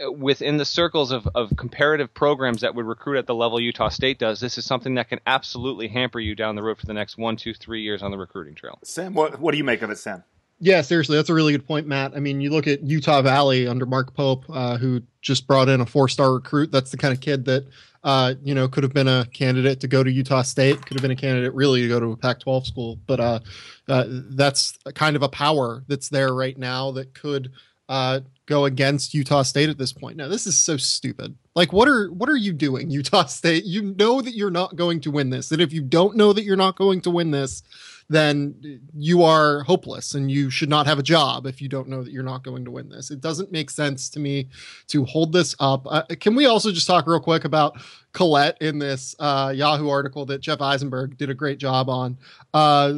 uh, within the circles of, of comparative programs that would recruit at the level Utah State does, this is something that can absolutely hamper you down the road for the next one, two, three years on the recruiting trail. Sam, what, what do you make of it, Sam? Yeah, seriously, that's a really good point, Matt. I mean, you look at Utah Valley under Mark Pope, uh, who just brought in a four-star recruit. That's the kind of kid that, uh, you know, could have been a candidate to go to Utah State. Could have been a candidate really to go to a Pac-12 school. But uh, uh that's kind of a power that's there right now that could uh, go against Utah State at this point. Now, this is so stupid. Like, what are what are you doing, Utah State? You know that you're not going to win this, and if you don't know that you're not going to win this, then you are hopeless, and you should not have a job if you don't know that you're not going to win this. It doesn't make sense to me to hold this up. Uh, can we also just talk real quick about Collette in this uh, Yahoo article that Jeff Eisenberg did a great job on? Uh,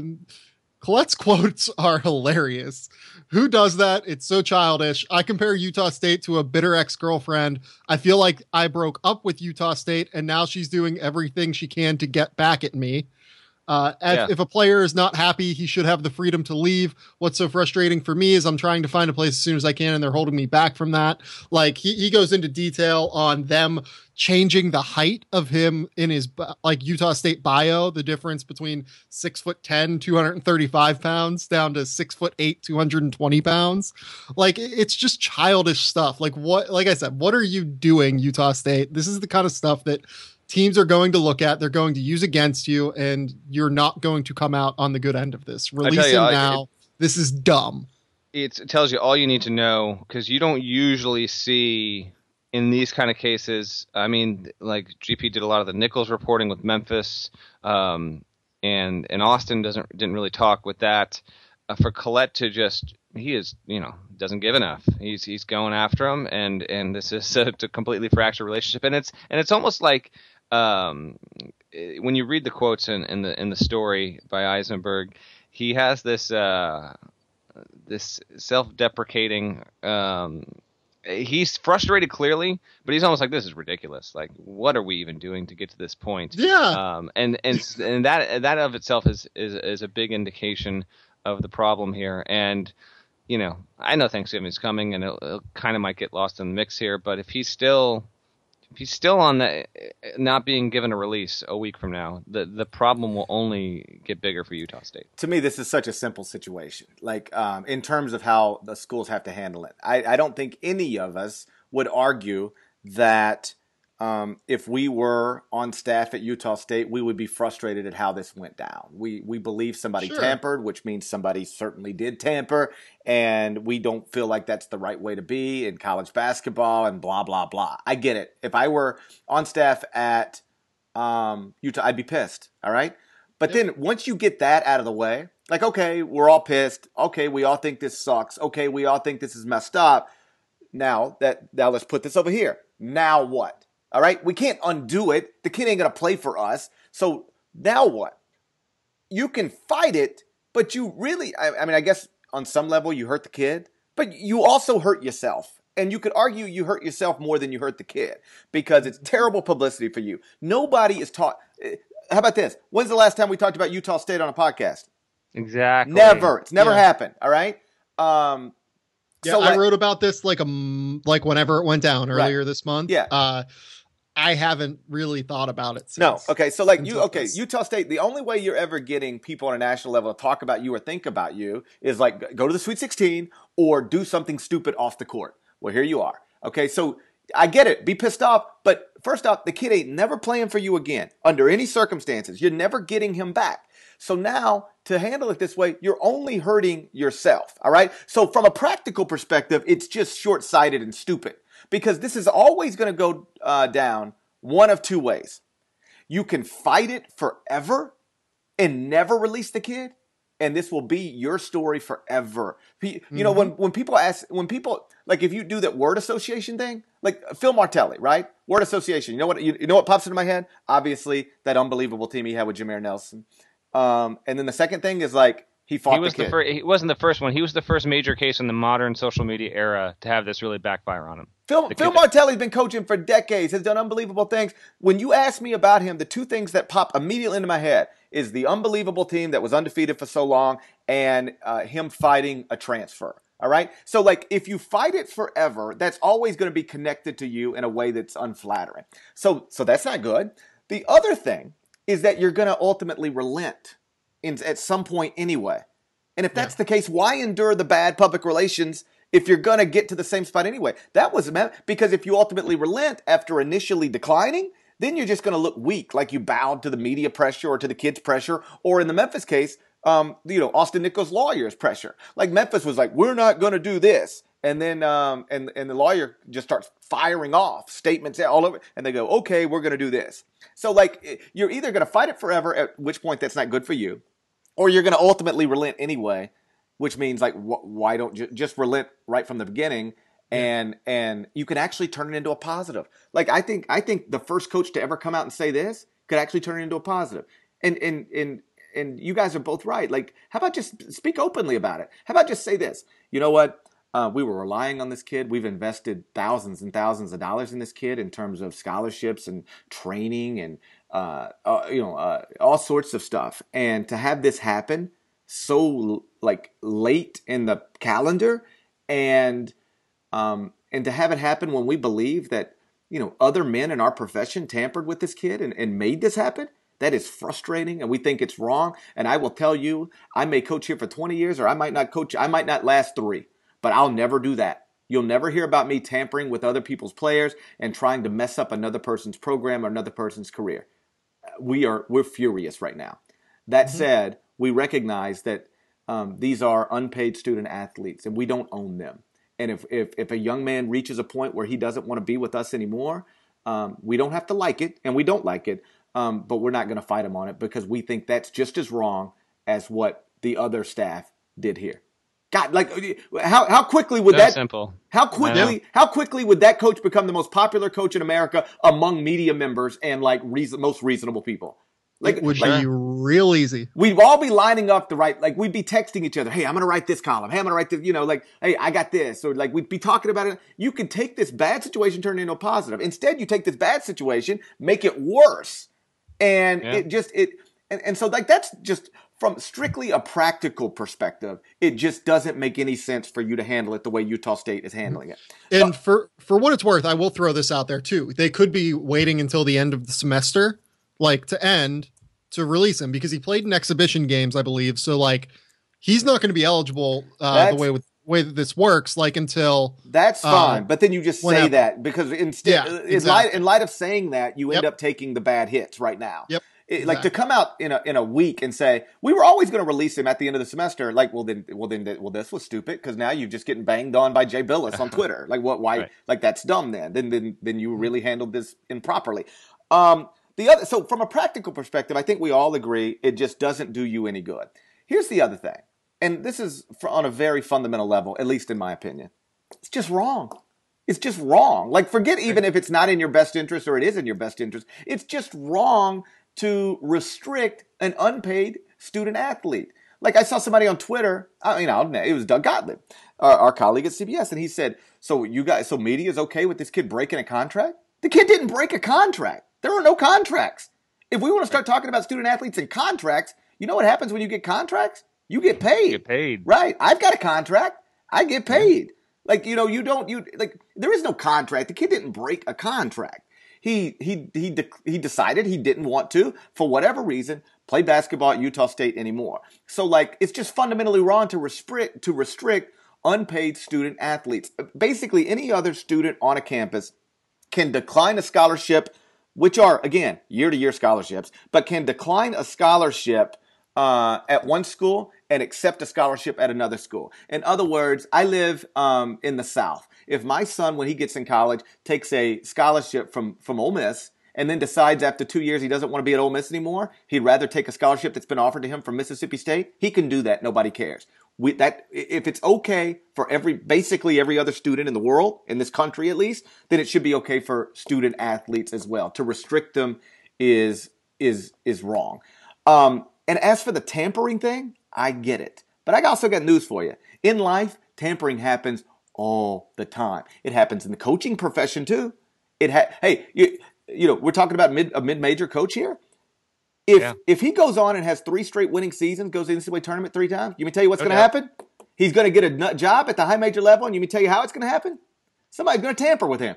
Collette's quotes are hilarious. Who does that? It's so childish. I compare Utah State to a bitter ex girlfriend. I feel like I broke up with Utah State and now she's doing everything she can to get back at me. Uh, yeah. if, a player is not happy, he should have the freedom to leave. What's so frustrating for me is I'm trying to find a place as soon as I can, and they're holding me back from that. Like he, he goes into detail on them changing the height of him in his like Utah State bio, the difference between six foot 10, 235 pounds down to six foot eight, 220 pounds. Like it's just childish stuff. Like what, like I said, what are you doing, Utah State? This is the kind of stuff that teams are going to look at, they're going to use against you, and you're not going to come out on the good end of this. Release him now. It, this is dumb. It tells you all you need to know because you don't usually see in these kind of cases. I mean, like GP did a lot of the Nichols reporting with Memphis, um, and and Austin doesn't didn't really talk with that. Uh, for Collette to just he is you know doesn't give enough. He's he's going after him, and and this is a, a completely fractured relationship, and it's and it's almost like um, when you read the quotes in, in the in the story by Eisenberg, he has this uh, this self-deprecating. Um, he's frustrated clearly, but he's almost like this is ridiculous. Like, what are we even doing to get to this point? Yeah. Um, and and and that that of itself is is is a big indication of the problem here. And you know, I know Thanksgiving is coming, and it, it kind of might get lost in the mix here. But if he's still he's still on the not being given a release a week from now, the the problem will only get bigger for Utah State. To me, this is such a simple situation. Like um, in terms of how the schools have to handle it, I, I don't think any of us would argue that um, if we were on staff at Utah State, we would be frustrated at how this went down. We we believe somebody sure. tampered, which means somebody certainly did tamper, and we don't feel like that's the right way to be in college basketball and blah blah blah. I get it. If I were on staff at um, Utah, I'd be pissed. All right, but then once you get that out of the way, like okay, we're all pissed. Okay, we all think this sucks. Okay, we all think this is messed up. Now that now let's put this over here. Now what? All right. We can't undo it. The kid ain't going to play for us. So now what? You can fight it, but you really, I, I mean, I guess on some level you hurt the kid, but you also hurt yourself. And you could argue you hurt yourself more than you hurt the kid because it's terrible publicity for you. Nobody is taught. Eh, how about this? When's the last time we talked about Utah State on a podcast? Exactly. Never. It's never yeah. happened. All right. Um, yeah, so I wrote about this like a like whenever it went down earlier right. this month. Yeah. Uh, I haven't really thought about it. Since, No. Okay. So like you okay, this. Utah State, the only way you're ever getting people on a national level to talk about you or think about you is like go to the Sweet 16 or do something stupid off the court. Well, here you are. Okay. So I get it. Be pissed off, but first off, the kid ain't never playing for you again under any circumstances. You're never getting him back. So now to handle it this way, you're only hurting yourself. All right. So from a practical perspective, it's just short sighted and stupid because this is always going to go uh, down one of two ways. You can fight it forever and never release the kid, and this will be your story forever. You know, when when people ask, when people like, if you do that word association thing, like Phil Martelli, right? Word association. You know what? You, you know what pops into my head? Obviously, that unbelievable team he had with Jameer Nelson. Um, and then the second thing is like he fought He was the the first. He wasn't the first one. He was the first major case in the modern social media era to have this really backfire on him. Phil, The Phil Martelli's been coaching for decades, has done unbelievable things. When you ask me about him, the two things that pop immediately into my head is the unbelievable team that was undefeated for so long and uh, him fighting a transfer. All right. So, like, if you fight it forever, that's always going to be connected to you in a way that's unflattering. So, so that's not good. The other thing is that you're going to ultimately relent in, at some point anyway. And if that's the case, why endure the bad public relations if you're going to get to the same spot anyway? That was because if you ultimately relent after initially declining, then you're just going to look weak, like you bowed to the media pressure or to the kids' pressure, or in the Memphis case, um, you know, Austin Nichols' lawyer's pressure. Like Memphis was like, we're not going to do this. And then, um, and, and the lawyer just starts firing off statements all over, and they go, okay, we're going to do this. So, like, you're either going to fight it forever, at which point that's not good for you, or you're going to ultimately relent anyway, which means like wh- why don't you just relent right from the beginning and and you can actually turn it into a positive. Like I think I think the first coach to ever come out and say this could actually turn it into a positive. And and and and you guys are both right. Like how about just speak openly about it? How about just say this? You know what? Uh, we were relying on this kid. We've invested thousands and thousands of dollars in this kid in terms of scholarships and training and uh, uh, you know uh, all sorts of stuff. And to have this happen so like late in the calendar, and um, and to have it happen when we believe that you know other men in our profession tampered with this kid and, and made this happen. That is frustrating, and we think it's wrong. And I will tell you, I may coach here for 20 years, or I might not coach. I might not last three but I'll never do that. You'll never hear about me tampering with other people's players and trying to mess up another person's program or another person's career. We are we're furious right now. That said, we recognize that um, these are unpaid student athletes and we don't own them. And if, if if a young man reaches a point where he doesn't want to be with us anymore, um, we don't have to like it, and we don't like it, um, but we're not going to fight him on it because we think that's just as wrong as what the other staff did here. God, like how how quickly would So that simple. how quickly how quickly would that coach become the most popular coach in America among media members and like reason, most reasonable people? Like, it would like be real easy. we'd all be lining up to write like we'd be texting each other, "Hey, I'm going to write this column. Hey, I'm going to write this, you know, like, "Hey, I got this." Or like we'd be talking about it. You can take this bad situation turn it into a positive. Instead, you take this bad situation, make it worse. And Yeah. it just it and, and so like that's just from strictly a practical perspective, it just doesn't make any sense for you to handle it the way Utah State is handling it. And for for what it's worth, I will throw this out there too. They could be waiting until the end of the semester, like to end, to release him because he played in exhibition games, I believe. So like, he's not going to be eligible uh, the way with way that this works, like until That's Uh, fine, but then you just say that because instead, Yeah, in exactly. light in light of saying that, you end Yep. up taking the bad hits right now. Yep, It- Like to come out in a in a week and say we were always going to release him at the end of the semester. Like, well then, well then, well this was stupid because now you're just getting banged on by Jay Bilas on Twitter. Like, what? Why? Right. Like that's dumb. Then, then, then, then you really handled this improperly. Um, the other, so from a practical perspective, I think we all agree it just doesn't do you any good. Here's the other thing, and this is for, on a very fundamental level, at least in my opinion. It's just wrong. It's just wrong. Like, forget even if it's not in your best interest or it is in your best interest. It's just wrong to restrict an unpaid student athlete. Like, I saw somebody on Twitter, I mean, I'll admit, it was Doug Gottlieb, our, our colleague at CBS, and he said, So, you guys, so media is okay with this kid breaking a contract? The kid didn't break a contract. There are no contracts. If we want to start talking about student athletes and contracts, you know what happens when you get contracts? You get paid. Get paid. Right. I've got a contract. I get paid. Like, you know, you don't, you, like, there is no contract. The kid didn't break a contract. He he he de- he decided he didn't want to for whatever reason play basketball at Utah State anymore. So like it's just fundamentally wrong to restrict to restrict unpaid student athletes. Basically, any other student on a campus can decline a scholarship, which are again year to year scholarships, but can decline a scholarship uh, at one school and accept a scholarship at another school. In other words, I live um, in the South. If my son, when he gets in college, takes a scholarship from from Ole Miss and then decides after two years he doesn't want to be at Ole Miss anymore, he'd rather take a scholarship that's been offered to him from Mississippi State. He can do that. Nobody cares. We, that if it's okay for every basically every other student in the world in this country at least, then it should be okay for student athletes as well. To restrict them is is is wrong. Um, and as for the tampering thing, I get it, but I also got news for you. In life, tampering happens all the time. It happens in the coaching profession too. It ha- hey you you know we're talking about mid a mid major coach here. If Yeah. if he goes on and has three straight winning seasons, goes to the NCAA tournament three times, you me tell you what's No going to happen? He's going to get a nut job at the high major level, and you me tell you how it's going to happen? Somebody's going to tamper with him.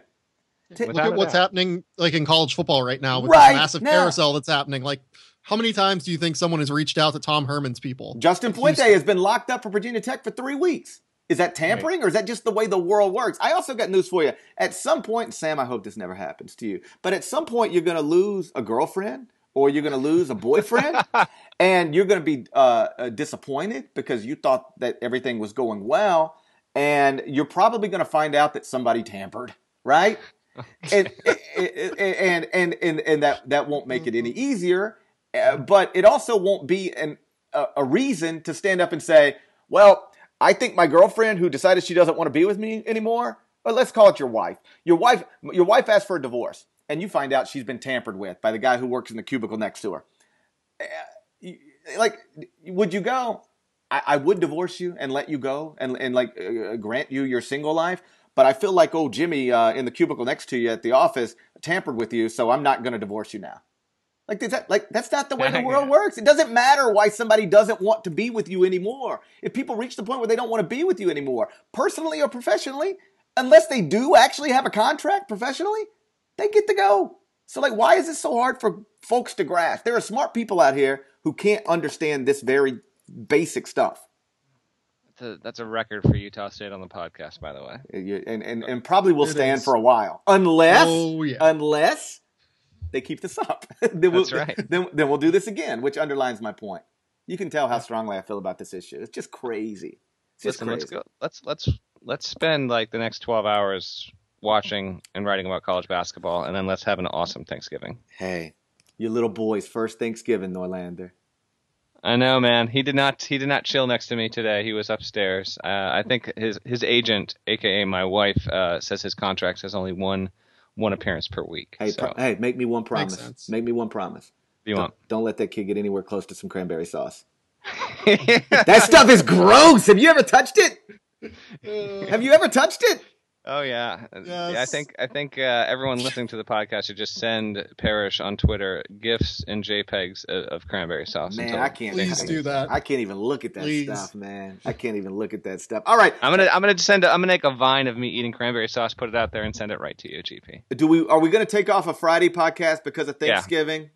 Ta- Without Look at what's doubt. happening like in college football right now with Right the massive now. carousel that's happening. Like, how many times do you think someone has reached out to Tom Herman's people? Justin At Fuente has been locked up for Virginia Tech for three weeks. Is that tampering or is that just the way the world works? I also got news for you. At some point, Sam, I hope this never happens to you, but at some point, you're going to lose a girlfriend or you're going to lose a boyfriend and you're going to be uh, uh, disappointed because you thought that everything was going well. And you're probably going to find out that somebody tampered, right? and, and, and, and, and that, that won't make it any easier. Uh, but it also won't be an, a, a reason to stand up and say, well, I think my girlfriend who decided she doesn't want to be with me anymore, or let's call it your wife. Your wife, your wife asked for a divorce, and you find out she's been tampered with by the guy who works in the cubicle next to her. Uh, Like, would you go? I, I would divorce you and let you go and and like uh, grant you your single life. But I feel like old Jimmy uh, in the cubicle next to you at the office tampered with you, so I'm not going to divorce you now. Like is that like that's not the way the world works. It doesn't matter why somebody doesn't want to be with you anymore. If people reach the point where they don't want to be with you anymore, personally or professionally, unless they do actually have a contract professionally, they get to go. So like why is it so hard for folks to grasp? There are smart people out here who can't understand this very basic stuff. That's a, that's a record for Utah State on the podcast, by the way. And, and, and probably will It stand is. for a while. Unless Oh, yeah. unless they keep this up. then we'll, That's right. Then, then we'll do this again, which underlines my point. You can tell how strongly I feel about this issue. It's just crazy. It's just Listen, let's go. Let's let's let's spend like the next twelve hours watching and writing about college basketball, and then let's have an awesome Thanksgiving. Hey, your little boy's first Thanksgiving, Norlander. I know, man. He did not. He did not chill next to me today. He was upstairs. Uh, I think his his agent, aka my wife, uh, says his contract says only one one appearance per week. Hey, so, pro- hey, make me one promise. sense. Make me one promise. do you Don't, want? don't let that kid get anywhere close to some cranberry sauce. That stuff is gross. Have you ever touched it? Have you ever touched it? Oh yeah. Yeah, I think I think uh, everyone listening to the podcast should just send Parrish on Twitter gifs and JPEGs of, of cranberry sauce. Man, I can't. Please do that. I can't even look at that Please. stuff, man. I can't even look at that stuff. All right, I'm gonna I'm gonna send a, I'm gonna make a vine of me eating cranberry sauce, put it out there, and send it right to you, GP. do we? Are we going to take off a Friday podcast because of Thanksgiving? I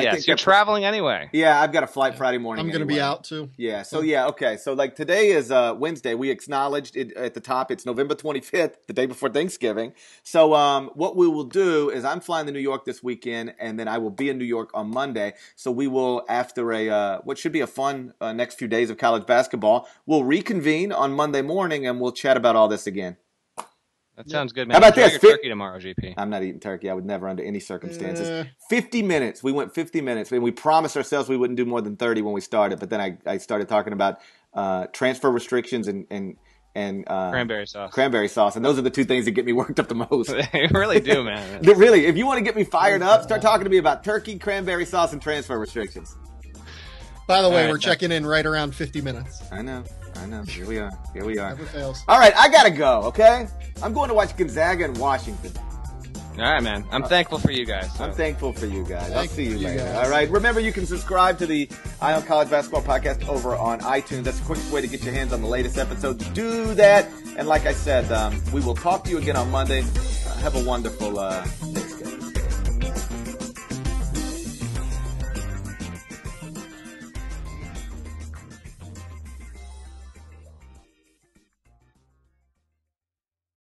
yes, think you're traveling anyway. Yeah, I've got a flight Friday morning. I'm going to be out too. Yeah. So yeah. Okay. So like today is uh, Wednesday. We acknowledged it at the top. It's November 25th, the day before Thanksgiving. So um, what we will do is I'm flying to New York this weekend, and then I will be in New York on Monday. So we will, after a uh, what should be a fun uh, next few days of college basketball, we'll reconvene on Monday morning and we'll chat about all this again. That sounds good, man. How about Enjoy this? Your turkey tomorrow, GP. I'm not eating turkey. I would never, under any circumstances. Eh. 50 minutes. We went 50 minutes. And we promised ourselves we wouldn't do more than 30 when we started. But then I, I started talking about uh, transfer restrictions and and and uh, Cranberry sauce. cranberry sauce, and those are the two things that get me worked up the most. they really do, man. Really, if you want to get me fired up, start talking to me about turkey, cranberry sauce, and transfer restrictions. By the way, All right, we're that- checking in right around 50 minutes. I know, I know. Here we are. Here we are. Never fails. All right, I gotta go. Okay, I'm going to watch Gonzaga and Washington. All right, man. I'm thankful for you guys. so- I'm thankful for you guys. I'll see you you later. guys. All right. Remember, you can subscribe to the Eye on College Basketball podcast over on iTunes. That's the quickest way to get your hands on the latest episodes. Do that. And like I said, um, we will talk to you again on Monday. Uh, have a wonderful, uh,